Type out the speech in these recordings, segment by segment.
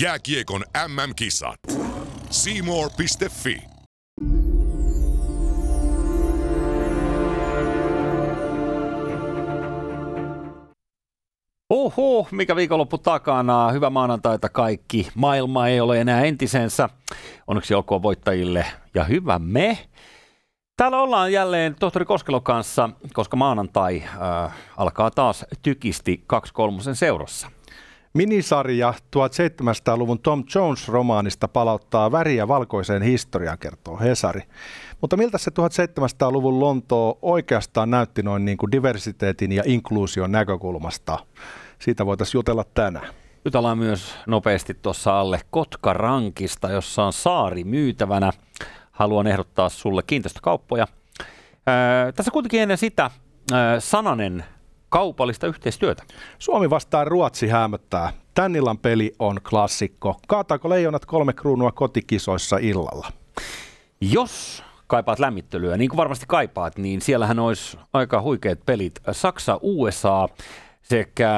Jääkiekon MM-kisat. Seymour.fi. Oho, mikä viikonloppu takana. Hyvä maanantaita kaikki. Maailma ei ole enää entisensä. Onneksi olkoon voittajille ja hyvä me. Täällä ollaan jälleen tohtori Koskelo kanssa, koska maanantai äh, alkaa taas tykisti 2.3. seurassa. Minisarja 1700-luvun Tom Jones-romaanista palauttaa väriä valkoiseen historiaan, kertoo Hesari. Mutta miltä se 1700-luvun Lontoo oikeastaan näytti noin niin kuin diversiteetin ja inkluusion näkökulmasta? Siitä voitaisiin jutella tänään. Jutellaan myös nopeasti tuossa alle Kotkarankista, jossa on saari myytävänä. Haluan ehdottaa sulle kiinteistökauppoja. Ää, tässä kuitenkin ennen sitä ää, sananen kaupallista yhteistyötä. Suomi vastaan Ruotsi hämöttää. Tän illan peli on klassikko. Kaataako leijonat kolme kruunua kotikisoissa illalla? Jos kaipaat lämmittelyä, niin kuin varmasti kaipaat, niin siellähän olisi aika huikeat pelit. Saksa, USA sekä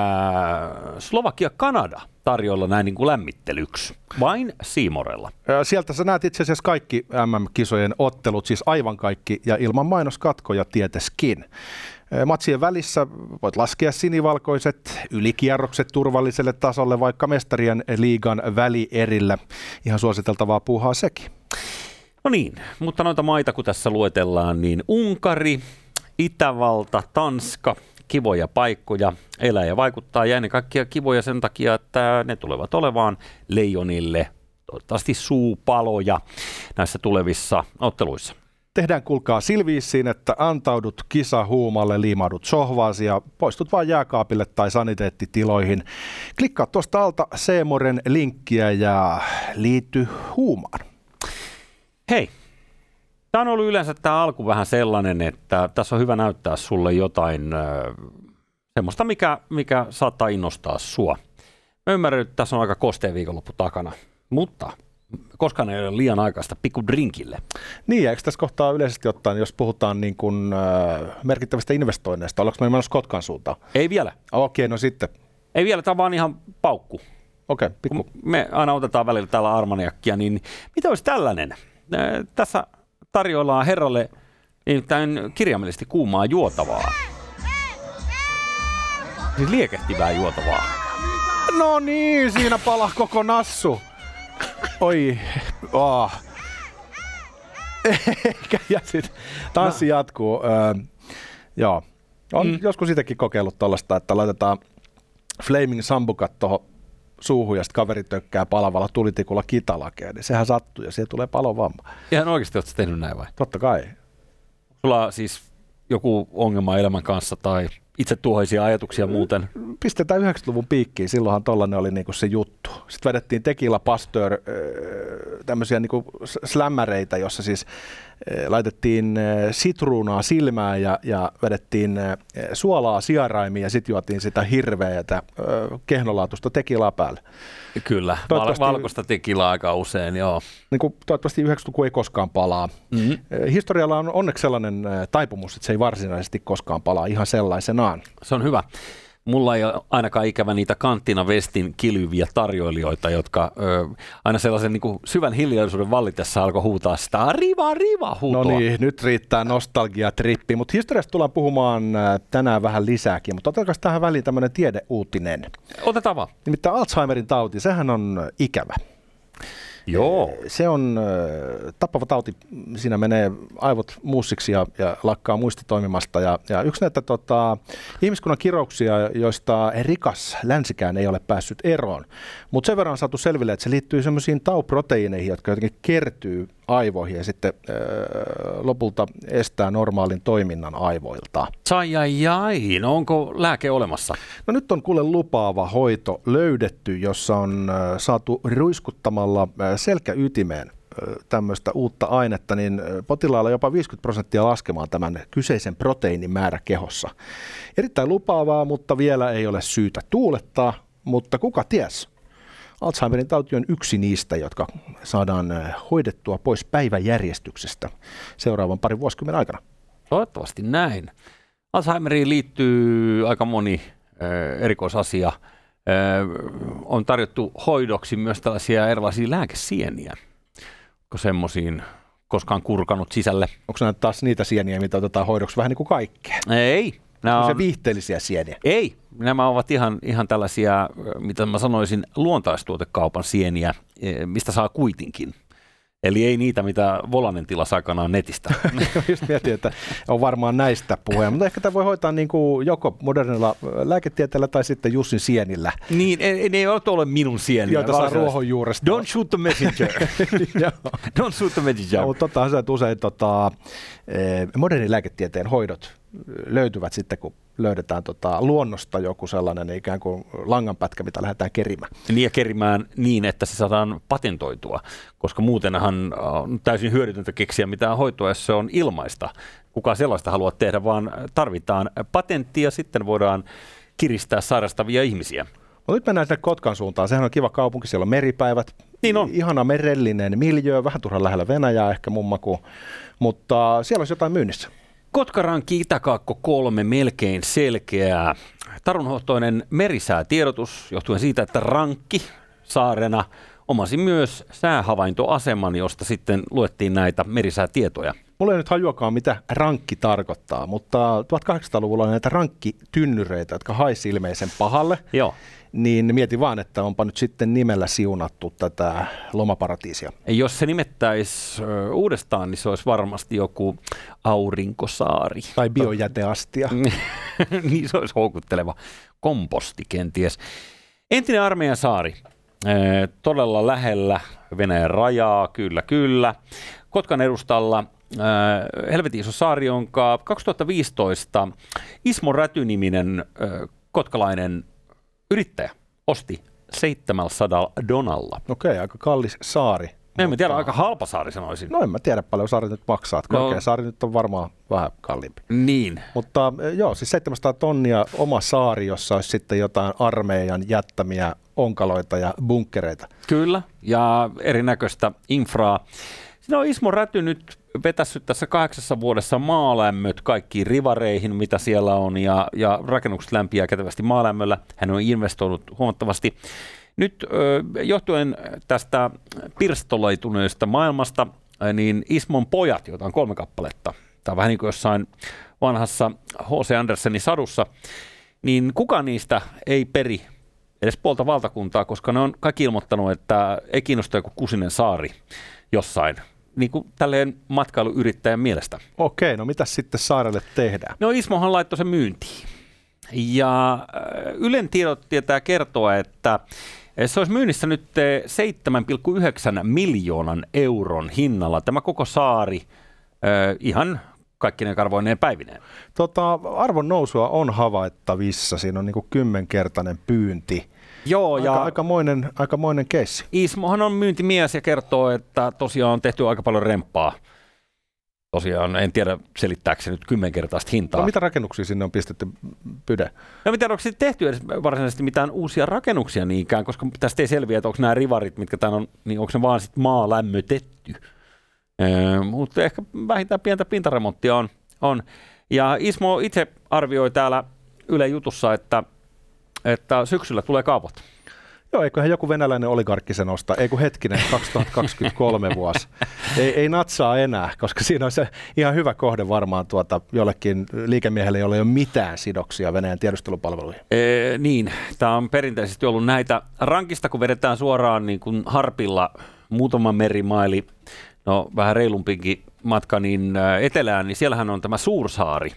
Slovakia, Kanada tarjolla näin niin kuin lämmittelyksi. Vain Siimorella. Sieltä sä näet itse asiassa kaikki MM-kisojen ottelut, siis aivan kaikki, ja ilman mainoskatkoja tieteskin. Matsien välissä voit laskea sinivalkoiset ylikierrokset turvalliselle tasolle vaikka mestarien liigan välierillä. Ihan suositeltavaa puuhaa sekin. No niin, mutta noita maita kun tässä luetellaan, niin Unkari, Itävalta, Tanska, kivoja paikkoja elää ja vaikuttaa ja ennen kaikkea kivoja sen takia, että ne tulevat olevaan leijonille toivottavasti suupaloja näissä tulevissa otteluissa. Tehdään kuulkaa silviissiin, että antaudut kisahuumalle, liimaudut sohvaasi ja poistut vain jääkaapille tai saniteettitiloihin. Klikkaa tuosta alta Seemoren linkkiä ja liity huumaan. Hei, tämä on ollut yleensä tämä alku vähän sellainen, että tässä on hyvä näyttää sulle jotain semmoista, mikä, mikä saattaa innostaa sua. Mä ymmärrän, että tässä on aika kosteen viikonloppu takana, mutta koskaan ei ole liian aikaista pikku drinkille. Niin, eikö tässä kohtaa yleisesti ottaen, jos puhutaan niin kuin, äh, merkittävistä investoinneista, ollaanko me menossa Kotkan suuntaan? Ei vielä. Okei, okay, no sitten. Ei vielä, tämä on vaan ihan paukku. Okei, okay, pikku. Kun me aina otetaan välillä täällä armaniakkia, niin mitä olisi tällainen? Äh, tässä tarjoillaan herralle nimittäin kirjaimellisesti kuumaa juotavaa. Siis liekehtivää juotavaa. No niin, siinä palaa koko nassu. Oi, oh. Eikä, ja sit tanssi no. jatkuu. Öö, joo, on mm. joskus itsekin kokeillut tuollaista, että laitetaan Flaming Sambukat tuohon suuhun ja sitten kaveri tökkää palavalla tulitikulla kitalakea, niin sehän sattuu ja siihen tulee palovamma. Ihan oikeasti oletko tehnyt näin vai? Totta kai. Sulla siis joku ongelma elämän kanssa tai itse tuhoisia ajatuksia muuten? Pistetään 90-luvun piikkiin, silloinhan tollainen oli niinku se juttu. Sitten vedettiin Tequila Pasteur tämmöisiä niinku slämmäreitä, jossa siis laitettiin sitruunaa silmään ja, ja vedettiin suolaa sieraimiin ja sitten juotiin sitä hirveätä kehnolaatuista tekilaa päälle. Kyllä, Val- valkoista tekilaa aika usein, joo. Niin kuin, toivottavasti 90-luku ei koskaan palaa. Mm-hmm. Historialla on onneksi sellainen taipumus, että se ei varsinaisesti koskaan palaa ihan sellaisenaan. Se on hyvä mulla ei ole ainakaan ikävä niitä kanttina vestin kilyviä tarjoilijoita, jotka ö, aina sellaisen niin kuin syvän hiljaisuuden vallitessa alkoi huutaa sitä riva, riva huutoa. No niin, nyt riittää nostalgia-trippi, mutta historiasta tullaan puhumaan tänään vähän lisääkin, mutta otetaan tähän väliin tämmöinen tiedeuutinen. Otetaan vaan. Nimittäin Alzheimerin tauti, sehän on ikävä. Joo. Se on äh, tappava tauti. Siinä menee aivot muussiksi ja, ja lakkaa muisti toimimasta. Ja, ja yksi näitä tota, ihmiskunnan kirouksia, joista rikas länsikään ei ole päässyt eroon. Mutta sen verran on saatu selville, että se liittyy semmoisiin tauproteiineihin, jotka jotenkin kertyy aivoihin ja sitten äh, lopulta estää normaalin toiminnan aivoilta. Sai ai ai, no onko lääke olemassa? No nyt on kuule lupaava hoito löydetty, jossa on saatu ruiskuttamalla selkäytimeen tämmöistä uutta ainetta, niin potilaalla jopa 50 prosenttia laskemaan tämän kyseisen proteiinin määrä kehossa. Erittäin lupaavaa, mutta vielä ei ole syytä tuulettaa, mutta kuka ties? Alzheimerin tauti on yksi niistä, jotka saadaan hoidettua pois päiväjärjestyksestä seuraavan parin vuosikymmenen aikana. Toivottavasti näin. Alzheimeriin liittyy aika moni erikoisasia on tarjottu hoidoksi myös tällaisia erilaisia lääkesieniä, onko semmoisiin koskaan kurkanut sisälle. Onko nämä taas niitä sieniä, mitä otetaan hoidoksi vähän niin kuin kaikkea? Ei. Nämä on se viihteellisiä sieniä? Ei. Nämä ovat ihan, ihan tällaisia, mitä mä sanoisin, luontaistuotekaupan sieniä, e, mistä saa kuitinkin. Eli ei niitä, mitä Volanen tilasi aikanaan netistä. Just mietin, että on varmaan näistä puheen, mutta ehkä tämä voi hoitaa niin kuin joko modernilla lääketieteellä tai sitten Jussin sienillä. Niin, ei, ne ei ole minun sieniä. Joita saa ruohonjuuresta. Don't shoot the messenger. Don't shoot the messenger. No, tottahan se, että usein tota, eh, modernin lääketieteen hoidot löytyvät sitten, kun löydetään tota luonnosta joku sellainen ikään kuin langanpätkä, mitä lähdetään kerimään. Niin ja kerimään niin, että se saadaan patentoitua, koska muutenhan on täysin hyödytöntä keksiä mitään hoitoa, jos se on ilmaista. Kuka sellaista haluaa tehdä, vaan tarvitaan patentti ja sitten voidaan kiristää sairastavia ihmisiä. No nyt mennään sinne Kotkan suuntaan. Sehän on kiva kaupunki, siellä on meripäivät. Niin on. Ihana merellinen miljö, vähän turhan lähellä Venäjää ehkä mummaku, mutta siellä olisi jotain myynnissä. Kotkarankki Itäkaakko 3 melkein selkeää. Tarunhohtoinen merisäätiedotus johtuen siitä, että Rankki saarena omasi myös säähavaintoaseman, josta sitten luettiin näitä merisäätietoja. Mulla ei nyt hajuakaan, mitä rankki tarkoittaa, mutta 1800-luvulla näitä rankkitynnyreitä, jotka haisi ilmeisen pahalle. Joo niin mietin vaan, että onpa nyt sitten nimellä siunattu tätä lomaparatiisia. Jos se nimettäisi uudestaan, niin se olisi varmasti joku aurinkosaari. Tai biojäteastia. niin se olisi houkutteleva komposti kenties. Entinen armeijan saari, todella lähellä Venäjän rajaa, kyllä kyllä. Kotkan edustalla helvetin iso saari, jonka 2015 Ismo Räty-niminen kotkalainen yrittäjä osti 700 donalla. Okei, okay, aika kallis saari. No en mä tiedä, aika halpa saari sanoisin. No en mä tiedä paljon saari nyt maksaa. Korkea no, saari nyt on varmaan vähän kalliimpi. Niin. Mutta eh, joo, siis 700 tonnia oma saari, jossa olisi sitten jotain armeijan jättämiä onkaloita ja bunkkereita. Kyllä, ja erinäköistä infraa. Siinä on Ismo Räty nyt vetässyt tässä kahdeksassa vuodessa maalämmöt kaikkiin rivareihin, mitä siellä on, ja, ja rakennukset lämpiää kätevästi maalämmöllä. Hän on investoinut huomattavasti. Nyt johtuen tästä pirstoloituneesta maailmasta, niin Ismon pojat, joita on kolme kappaletta, on vähän niin kuin jossain vanhassa H.C. Andersenin sadussa, niin kukaan niistä ei peri edes puolta valtakuntaa, koska ne on kaikki ilmoittanut, että ei kiinnosta joku kusinen saari jossain niin kuin tälleen matkailuyrittäjän mielestä. Okei, no mitä sitten saarelle tehdään? No Ismohan laittoi sen myyntiin. Ja äh, Ylen tiedot tietää kertoa, että se olisi myynnissä nyt 7,9 miljoonan euron hinnalla. Tämä koko saari äh, ihan ne karvoineen päivineen. Tota, arvon nousua on havaittavissa. Siinä on niin kuin kymmenkertainen pyynti Joo, aika, ja aikamoinen, aikamoinen keissi. Ismohan on myyntimies ja kertoo, että tosiaan on tehty aika paljon remppaa. Tosiaan, en tiedä selittääkö se nyt kymmenkertaista hintaa. No, mitä rakennuksia sinne on pistetty pyde? No mitä onko sitten tehty edes varsinaisesti mitään uusia rakennuksia niinkään, koska tästä ei selviä, että onko nämä rivarit, mitkä tämän on, niin onko se vaan sitten maa lämmötetty. Öö, mutta ehkä vähintään pientä pintaremonttia on. on. Ja Ismo itse arvioi täällä Yle jutussa, että että syksyllä tulee kaupat. Joo, eiköhän joku venäläinen oligarkki sen osta. Ei kun hetkinen, 2023 vuosi. Ei, ei natsaa enää, koska siinä on se ihan hyvä kohde varmaan tuota jollekin liikemiehelle, jolla ei ole mitään sidoksia Venäjän tiedustelupalveluihin. Ee, niin, tämä on perinteisesti ollut näitä. Rankista, kun vedetään suoraan niin kuin harpilla muutama merimaili, no vähän reilumpikin matka, niin etelään, niin siellähän on tämä Suursaari,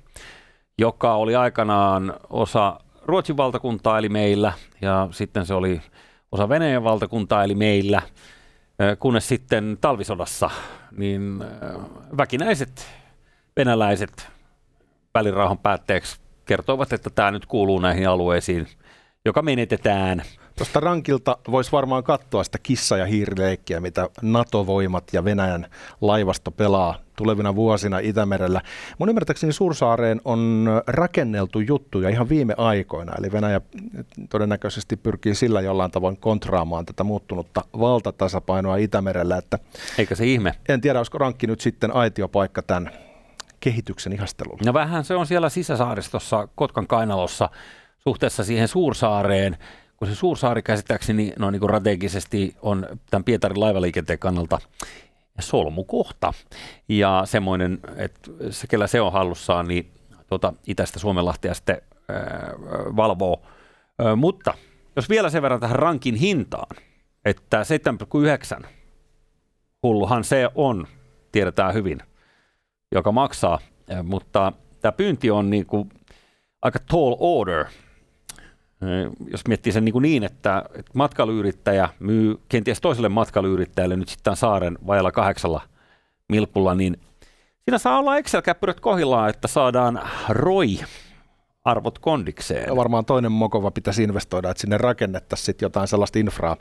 joka oli aikanaan osa Ruotsin valtakuntaa eli meillä ja sitten se oli osa Venäjän valtakuntaa eli meillä, kunnes sitten talvisodassa niin väkinäiset venäläiset välirauhan päätteeksi kertoivat, että tämä nyt kuuluu näihin alueisiin, joka menetetään – Tuosta rankilta voisi varmaan katsoa sitä kissa- ja hiirileikkiä, mitä NATO-voimat ja Venäjän laivasto pelaa tulevina vuosina Itämerellä. Mun ymmärtääkseni Suursaareen on rakenneltu juttuja ihan viime aikoina, eli Venäjä todennäköisesti pyrkii sillä jollain tavoin kontraamaan tätä muuttunutta valtatasapainoa Itämerellä. Että Eikä se ihme. En tiedä, olisiko rankki nyt sitten aitiopaikka tämän kehityksen ihastelulla. No vähän se on siellä sisäsaaristossa Kotkan kainalossa suhteessa siihen Suursaareen, kun se Suursaari käsittääkseni no niin kuin strategisesti on tämän Pietarin laivaliikenteen kannalta solmukohta. Ja semmoinen, että se, kellä se on hallussaan, niin tuota, itäistä Suomenlahtia sitten ää, valvoo. Ää, mutta jos vielä sen verran tähän rankin hintaan, että 7,9 hulluhan se on, tiedetään hyvin, joka maksaa, mutta tämä pyynti on niin kuin aika tall order, jos miettii sen niin, kuin niin että, että matkailuyrittäjä myy kenties toiselle matkailuyrittäjälle nyt sitten saaren vajalla kahdeksalla milpulla, niin siinä saa olla Excel-käppyrät kohillaan, että saadaan ROI arvot kondikseen. Ja varmaan toinen mokova pitäisi investoida, että sinne rakennettaisiin jotain sellaista infraa,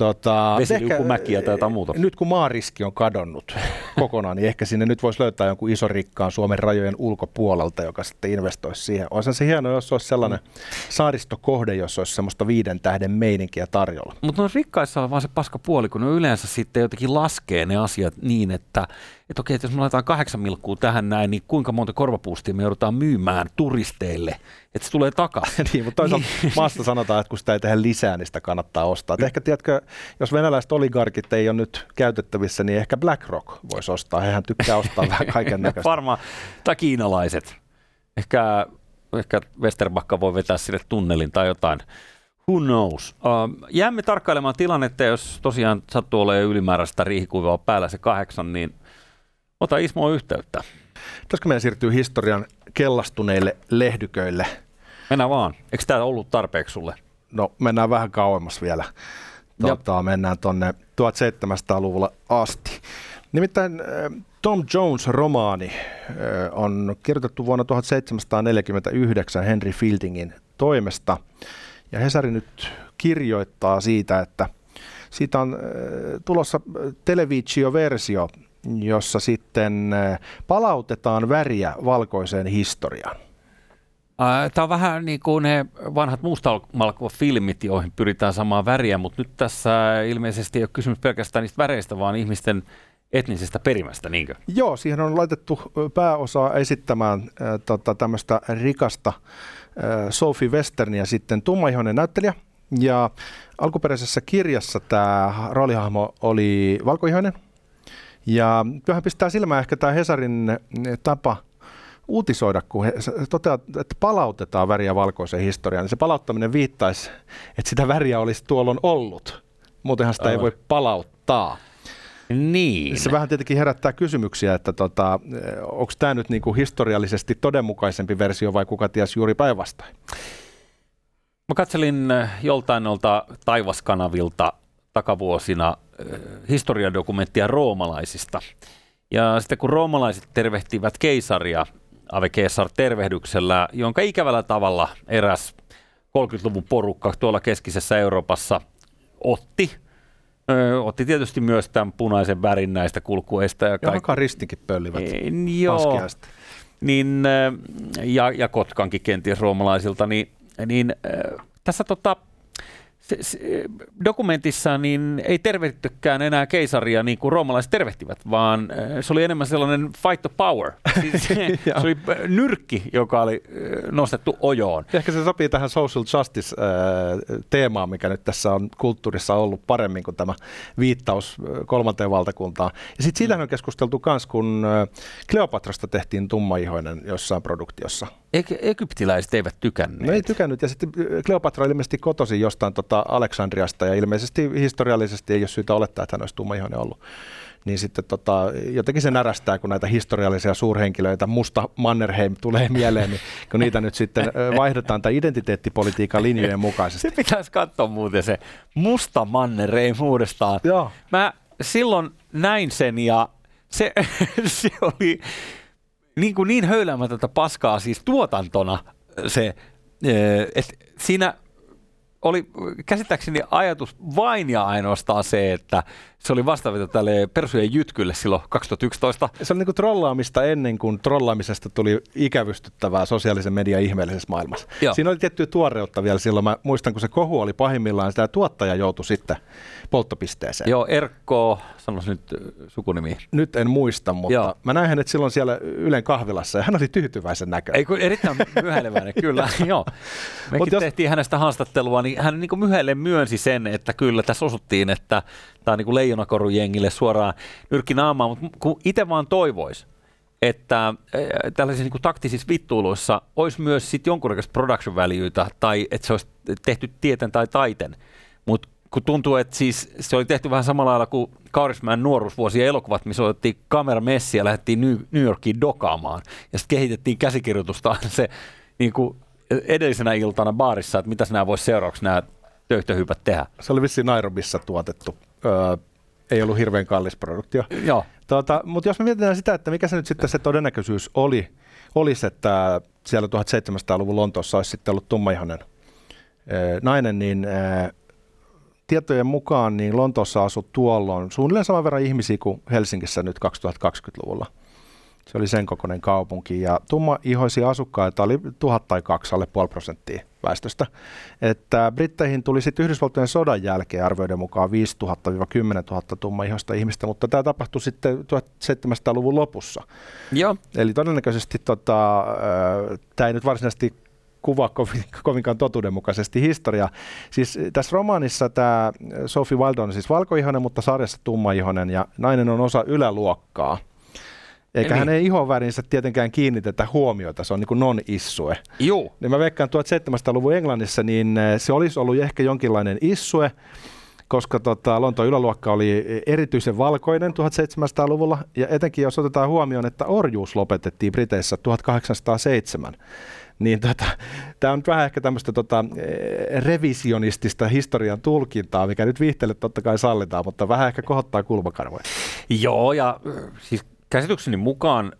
Tota, Vesiliukumäkiä tai jotain muuta. Nyt kun maariski on kadonnut kokonaan, niin ehkä sinne nyt voisi löytää jonkun iso rikkaan Suomen rajojen ulkopuolelta, joka sitten investoisi siihen. Olisi se hienoa, jos olisi sellainen mm. saaristokohde, jos olisi semmoista viiden tähden meininkiä tarjolla. Mutta no rikkaissa on vaan se paska puoli, kun ne yleensä sitten jotenkin laskee ne asiat niin, että että okei, että jos me laitetaan kahdeksan milkkuu tähän näin, niin kuinka monta korvapuustia me joudutaan myymään turisteille, että se tulee takaisin. niin, mutta toisaalta maasta sanotaan, että kun sitä ei tehdä lisää, niin sitä kannattaa ostaa. Et ehkä tiedätkö, jos venäläiset oligarkit ei ole nyt käytettävissä, niin ehkä BlackRock voisi ostaa. Hehän tykkää ostaa vähän kaiken näköistä. Varmaan, tai kiinalaiset. Ehkä, ehkä Westerbakka voi vetää sille tunnelin tai jotain. Who knows? Uh, jäämme tarkkailemaan tilannetta, jos tosiaan sattuu olemaan ylimääräistä riihikuivaa päällä se kahdeksan, niin ota Ismo yhteyttä. Pitäisikö meidän siirtyä historian kellastuneille lehdyköille? Mennään vaan. Eikö tämä ollut tarpeeksi sulle? No mennään vähän kauemmas vielä. Tuota, mennään tuonne 1700-luvulla asti. Nimittäin äh, Tom Jones-romaani äh, on kirjoitettu vuonna 1749 Henry Fieldingin toimesta. Ja Hesari nyt kirjoittaa siitä, että siitä on äh, tulossa televisio-versio, jossa sitten palautetaan väriä valkoiseen historiaan. Tämä on vähän niin kuin ne vanhat mustamalko-filmit, joihin pyritään samaan väriä, mutta nyt tässä ilmeisesti ei ole kysymys pelkästään niistä väreistä, vaan ihmisten etnisestä perimästä, niinkö? Joo, siihen on laitettu pääosaa esittämään äh, tota, tämmöistä rikasta äh, Sophie Westernia sitten tummaihoinen näyttelijä. Ja alkuperäisessä kirjassa tämä roolihahmo oli valkoihoinen. Ja kyllähän pistää silmään ehkä tämä Hesarin tapa – uutisoida, kun he toteavat, että palautetaan väriä valkoiseen historiaan, niin se palauttaminen viittaisi, että sitä väriä olisi tuolloin ollut. Muutenhan sitä Aivan. ei voi palauttaa. Niin. Se vähän tietenkin herättää kysymyksiä, että tota, onko tämä nyt niinku historiallisesti todenmukaisempi versio vai kuka ties juuri päinvastoin? Mä katselin äh, joltain noilta taivaskanavilta takavuosina historiadokumenttia roomalaisista. Ja sitten kun roomalaiset tervehtivät keisaria Ave Caesar tervehdyksellä, jonka ikävällä tavalla eräs 30-luvun porukka tuolla keskisessä Euroopassa otti. Ö, otti tietysti myös tämän punaisen värin näistä kulkueista. Ja, ja kaik- ristikin pöllivät e, joo, niin, ja, ja Kotkankin kenties roomalaisilta, niin, niin tässä tota, dokumentissa niin ei tervehtykään enää keisaria niin kuin roomalaiset tervehtivät, vaan äh, se oli enemmän sellainen fight the power. Siis se, se oli äh, nyrkki, joka oli nostettu ojoon. Ehkä se sopii tähän social justice-teemaan, mikä nyt tässä on kulttuurissa ollut paremmin kuin tämä viittaus kolmanteen valtakuntaan. Ja sitten siitä mm. on keskusteltu myös, kun Kleopatrasta tehtiin tummaihoinen jossain produktiossa. Egyptiläiset eivät tykänneet? No ei tykännyt, ja sitten Kleopatra oli ilmeisesti kotosi jostain tota Aleksandriasta, ja ilmeisesti historiallisesti ei ole syytä olettaa, että hän olisi tummaihoinen ollut. Niin sitten tota, jotenkin se närästää, kun näitä historiallisia suurhenkilöitä, musta Mannerheim tulee mieleen, niin kun niitä nyt sitten vaihdetaan tai identiteettipolitiikan linjojen mukaisesti. Se pitäisi katsoa muuten se musta Mannerheim uudestaan. Joo. Mä silloin näin sen, ja se, se oli niin, kuin niin höyläämätöntä paskaa siis tuotantona se, että siinä oli käsittääkseni ajatus vain ja ainoastaan se, että se oli vastaavita tälle persujen jytkylle silloin 2011. Se on niin kuin trollaamista ennen kuin trollaamisesta tuli ikävystyttävää sosiaalisen median ihmeellisessä maailmassa. Joo. Siinä oli tiettyä tuoreutta vielä silloin. Mä muistan, kun se kohu oli pahimmillaan, sitä tuottaja joutui sitten polttopisteeseen. Joo, Erkko, sanois nyt sukunimi. Nyt en muista, mutta Joo. mä näin hänet silloin siellä Ylen kahvilassa ja hän oli tyytyväisen näköinen. Ei kun erittäin myöhäileväinen, kyllä. Joo. Mekin jos... tehtiin hänestä haastattelua, niin hän niin myhäille myönsi sen, että kyllä tässä osuttiin, että tämä on niin leijonakorujengille suoraan nyrkki naamaan, mutta kun itse vaan toivoisi, että äh, tällaisissa niin kuin taktisissa vittuiluissa olisi myös sit jonkunnäköistä production valueita tai että se olisi tehty tieten tai taiten, mutta kun tuntuu, että siis se oli tehty vähän samalla lailla kuin Kaurismäen nuoruusvuosien elokuvat, missä otettiin kameramessi ja lähdettiin New Yorkiin dokaamaan. Ja sitten kehitettiin käsikirjoitusta se niin kuin edellisenä iltana baarissa, että mitä nämä voisi seuraavaksi nämä töyhtöhypät tehdä. Se oli vissiin Nairobissa tuotettu. Öö, ei ollut hirveän kallis produktio. Joo. Tuota, mutta jos me mietitään sitä, että mikä se nyt sitten se todennäköisyys oli, olisi, että siellä 1700-luvun Lontoossa olisi sitten ollut tummaihoinen nainen, niin tietojen mukaan niin Lontoossa asui tuolloin suunnilleen saman verran ihmisiä kuin Helsingissä nyt 2020-luvulla. Se oli sen kokoinen kaupunki ja tumma-ihoisia asukkaita oli tuhat tai kaksi, alle puoli prosenttia väestöstä. Että Britteihin tuli sitten Yhdysvaltojen sodan jälkeen arvioiden mukaan 5000-10 000 tumma-ihoista ihmistä, mutta tämä tapahtui sitten 1700-luvun lopussa. Joo. Eli todennäköisesti tota, tämä ei nyt varsinaisesti kuvaa kovin, kovinkaan totuudenmukaisesti historia. Siis tässä romaanissa tämä Sophie Wilde on siis valkoihonen, mutta sarjassa tummaihonen ja nainen on osa yläluokkaa. Eikä Eli... hänen ihonvärinsä tietenkään kiinnitetä huomiota, se on niin non-issue. Joo. Niin mä veikkaan 1700-luvun Englannissa, niin eh, se olisi ollut ehkä jonkinlainen issue, koska tota, Lontoon yläluokka oli erityisen valkoinen 1700-luvulla, ja etenkin jos otetaan huomioon, että orjuus lopetettiin Briteissä 1807, niin tota, tämä on vähän ehkä tämmöistä tota, eh, revisionistista historian tulkintaa, mikä nyt viihteelle totta kai sallitaan, mutta vähän ehkä kohottaa kulmakarvoja. Joo, ja siis käsitykseni mukaan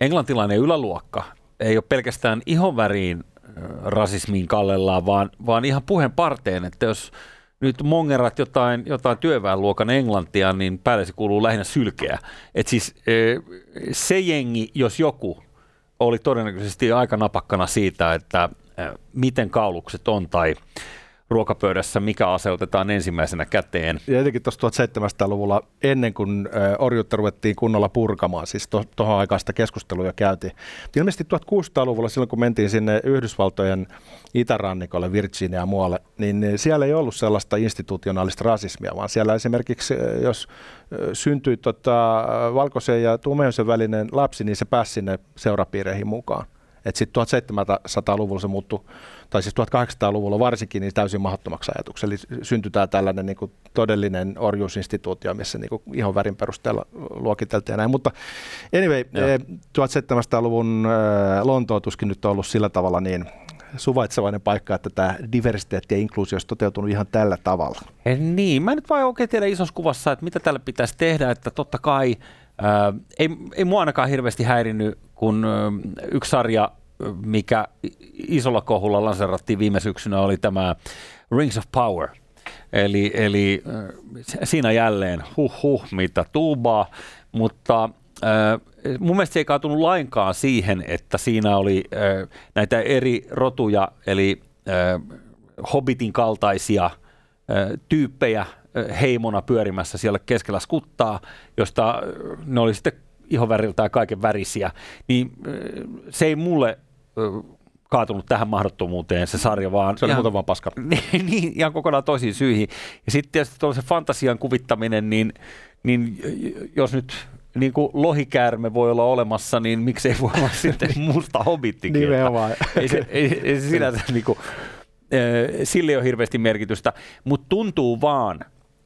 englantilainen yläluokka ei ole pelkästään ihonväriin rasismiin kallellaan, vaan, vaan ihan puheen parteen, että jos nyt mongerat jotain, jotain työväenluokan englantia, niin päälle se kuuluu lähinnä sylkeä. Et siis se jengi, jos joku, oli todennäköisesti aika napakkana siitä, että miten kaulukset on tai ruokapöydässä, mikä ase otetaan ensimmäisenä käteen. Ja jotenkin tuossa 1700-luvulla, ennen kuin orjuutta ruvettiin kunnolla purkamaan, siis tuohon to, aikaan sitä keskustelua käytiin. Ilmeisesti 1600-luvulla, silloin kun mentiin sinne Yhdysvaltojen itärannikolle, Virginia ja muualle, niin siellä ei ollut sellaista institutionaalista rasismia, vaan siellä esimerkiksi, jos syntyi tota, valkoisen ja tumeusen välinen lapsi, niin se pääsi sinne seurapiireihin mukaan. Että sitten 1700-luvulla se muuttui, tai siis 1800-luvulla varsinkin, niin täysin mahdottomaksi ajatukseksi. Eli syntytään tällainen niin kuin todellinen orjuusinstituutio, missä niin kuin ihon värin perusteella luokiteltiin ja näin. Mutta anyway, Joo. 1700-luvun eh, eh, Lontoa tuskin nyt on ollut sillä tavalla niin suvaitsevainen paikka, että tämä diversiteetti ja inkluusio olisi toteutunut ihan tällä tavalla. He, niin, mä en nyt vaan oikein tiedä isossa kuvassa, että mitä tällä pitäisi tehdä, että totta kai ää, ei, ei mua ainakaan hirveästi häirinnyt kun yksi sarja, mikä isolla kohulla lanserattiin viime syksynä, oli tämä Rings of Power. Eli, eli siinä jälleen huh huh mitä tuubaa, mutta äh, mun mielestä se ei kaatunut lainkaan siihen, että siinä oli äh, näitä eri rotuja, eli äh, Hobbitin kaltaisia tyyppejä heimona pyörimässä siellä keskellä skuttaa, josta ne oli sitten ihoväriltään kaiken värisiä, niin se ei mulle kaatunut tähän mahdottomuuteen se sarja, vaan... Se oli ihan, vaan paska. Niin, niin, ihan kokonaan toisiin syihin. Ja sitten tietysti se fantasian kuvittaminen, niin, niin jos nyt niin kuin lohikäärme voi olla olemassa, niin miksei voi olla sitten musta hobittikin. Nimenomaan. Ei se, ei, ei se sinänsä niin kuin, sille ei ole hirveästi merkitystä, mutta tuntuu vaan,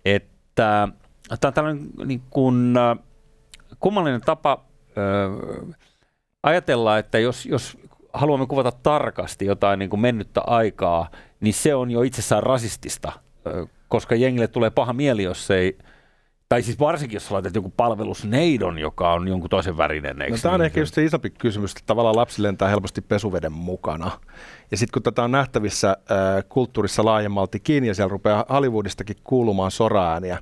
että tämä on tällainen niin kuin, kummallinen tapa ö, ajatella, että jos, jos haluamme kuvata tarkasti jotain niin kuin mennyttä aikaa, niin se on jo itsessään rasistista, ö, koska jengille tulee paha mieli, jos ei tai siis varsinkin, jos laitat joku palvelusneidon, joka on jonkun toisen värinen. No, tämä on niin? ehkä just se isompi kysymys, että tavallaan lapsi lentää helposti pesuveden mukana. Ja sitten kun tätä on nähtävissä äh, kulttuurissa laajemmaltikin, ja siellä rupeaa Hollywoodistakin kuulumaan soraääniä,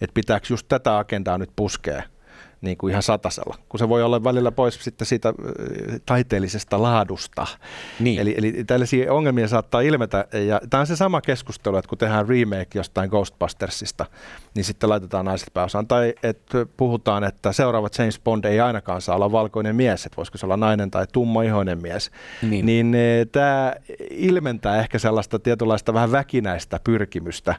että pitääkö just tätä agendaa nyt puskea, niin kuin ihan satasella, kun se voi olla välillä pois sitten siitä taiteellisesta laadusta. Niin. Eli, eli tällaisia ongelmia saattaa ilmetä, ja tämä on se sama keskustelu, että kun tehdään remake jostain Ghostbustersista, niin sitten laitetaan naiset pääosaan, tai että puhutaan, että seuraava James Bond ei ainakaan saa olla valkoinen mies, että voisiko se olla nainen tai tummaihoinen mies, niin, niin tämä ilmentää ehkä sellaista tietynlaista vähän väkinäistä pyrkimystä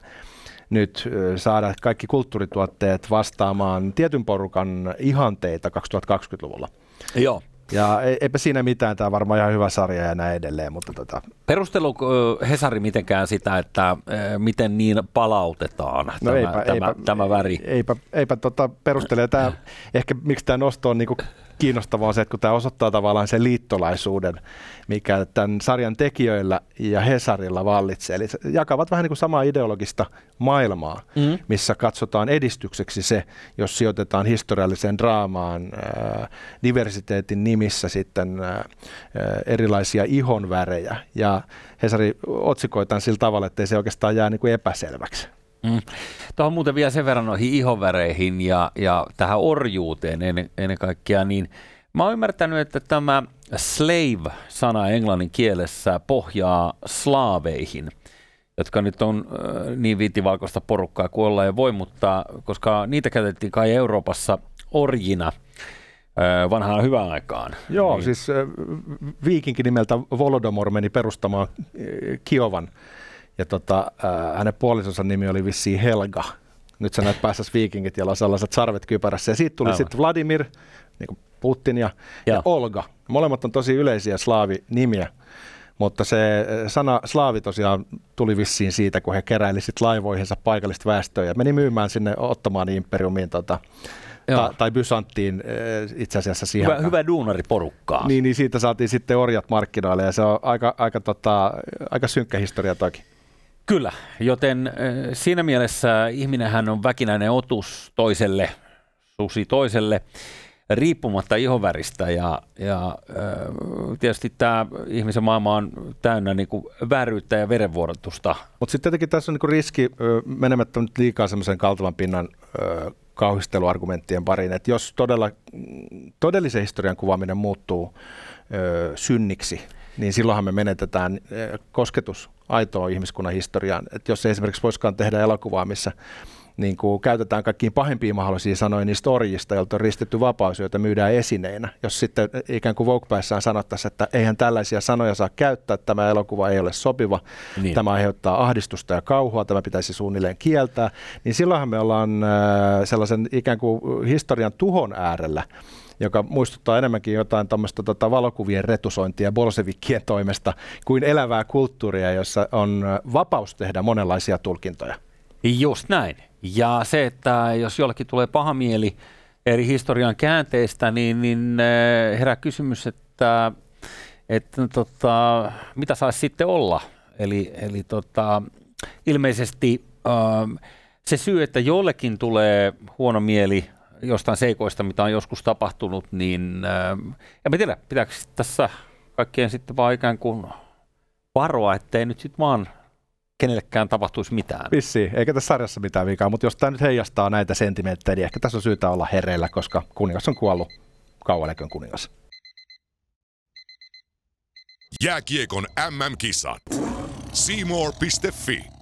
nyt saada kaikki kulttuurituotteet vastaamaan tietyn porukan ihanteita 2020-luvulla. Joo. Ja eipä siinä mitään, tämä on varmaan ihan hyvä sarja ja näin edelleen. Mutta tota. Perustelu Hesari mitenkään sitä, että miten niin palautetaan no tämä, eipä, tämä, eipä, tämä väri? Eipä, eipä tota perustele. Tämä, ehkä miksi tämä nosto on niinku kiinnostavaa on se, että kun tämä osoittaa tavallaan sen liittolaisuuden, mikä tämän sarjan tekijöillä ja Hesarilla vallitsee. Eli jakavat vähän niin kuin samaa ideologista maailmaa, mm. missä katsotaan edistykseksi se, jos sijoitetaan historialliseen draamaan ää, diversiteetin nimissä sitten ää, erilaisia ihonvärejä. Ja Hesari otsikoitaan sillä tavalla, että ei se oikeastaan jää niin kuin epäselväksi. Mm. Tuohon muuten vielä sen verran noihin ihonväreihin ja, ja tähän orjuuteen ennen, ennen kaikkea, niin mä oon ymmärtänyt, että tämä slave-sana englannin kielessä pohjaa slaaveihin, jotka nyt on äh, niin viitivalkoista porukkaa kuin olla ei voi, mutta koska niitä käytettiin kai Euroopassa orjina äh, vanhaan hyvään aikaan. Joo, niin. siis äh, viikinkin nimeltä Volodymyr meni perustamaan Kiovan ja tota, äh, hänen puolisonsa nimi oli vissiin Helga. Nyt sä näet päässä viikingit, jolla on sellaiset sarvet kypärässä. Ja siitä tuli sitten Vladimir, niin kuin Putin ja, ja. ja Olga. Molemmat on tosi yleisiä slaavinimiä. Mutta se sana slaavi tosiaan tuli vissiin siitä, kun he keräilisivät laivoihinsa paikallista väestöä ja meni myymään sinne ottamaan imperiumiin tota, ta, tai Bysanttiin itse asiassa siihen. Hyvä, hyvä duunariporukkaa. Niin, niin, siitä saatiin sitten orjat markkinoille ja se on aika, aika, tota, aika synkkä historia toki. Kyllä, joten siinä mielessä ihminenhän on väkinäinen otus toiselle, susi toiselle, riippumatta ihonväristä ja, ja tietysti tämä ihmisen maailma on täynnä niin kuin vääryyttä ja verenvuorotusta. Mutta sitten tietenkin tässä on niin riski menemättä nyt liikaa semmoisen kaltavan pinnan kauhisteluargumenttien pariin, että jos todella, todellisen historian kuvaaminen muuttuu synniksi, niin silloinhan me menetetään kosketus aitoa ihmiskunnan historiaan. Että jos ei esimerkiksi voisikaan tehdä elokuvaa, missä niin kuin käytetään kaikkiin pahimpia mahdollisia sanoja niistä orjista, joilta on ristetty vapaus, joita myydään esineinä. Jos sitten ikään kuin Vogue-päässään sanottaisiin, että eihän tällaisia sanoja saa käyttää, tämä elokuva ei ole sopiva, niin. tämä aiheuttaa ahdistusta ja kauhua, tämä pitäisi suunnilleen kieltää, niin silloinhan me ollaan äh, sellaisen ikään kuin historian tuhon äärellä, joka muistuttaa enemmänkin jotain tämmöistä tota, valokuvien retusointia bolsevikkien toimesta kuin elävää kulttuuria, jossa on vapaus tehdä monenlaisia tulkintoja. Just näin. Ja se, että jos jollakin tulee paha mieli eri historian käänteistä, niin, niin herää kysymys, että, että tota, mitä saisi sitten olla. Eli, eli tota, ilmeisesti äh, se syy, että jollekin tulee huono mieli jostain seikoista, mitä on joskus tapahtunut, niin äh, en tiedä, pitääkö tässä kaikkien sitten vaan ikään kuin varoa, ettei nyt sitten vaan kenellekään tapahtuisi mitään. Vissi, eikä tässä sarjassa mitään vikaa, mutta jos tämä nyt heijastaa näitä sentimenttejä, niin ehkä tässä on syytä olla hereillä, koska kuningas on kuollut kauan kuningas. Jääkiekon MM-kisat. Seymour.fi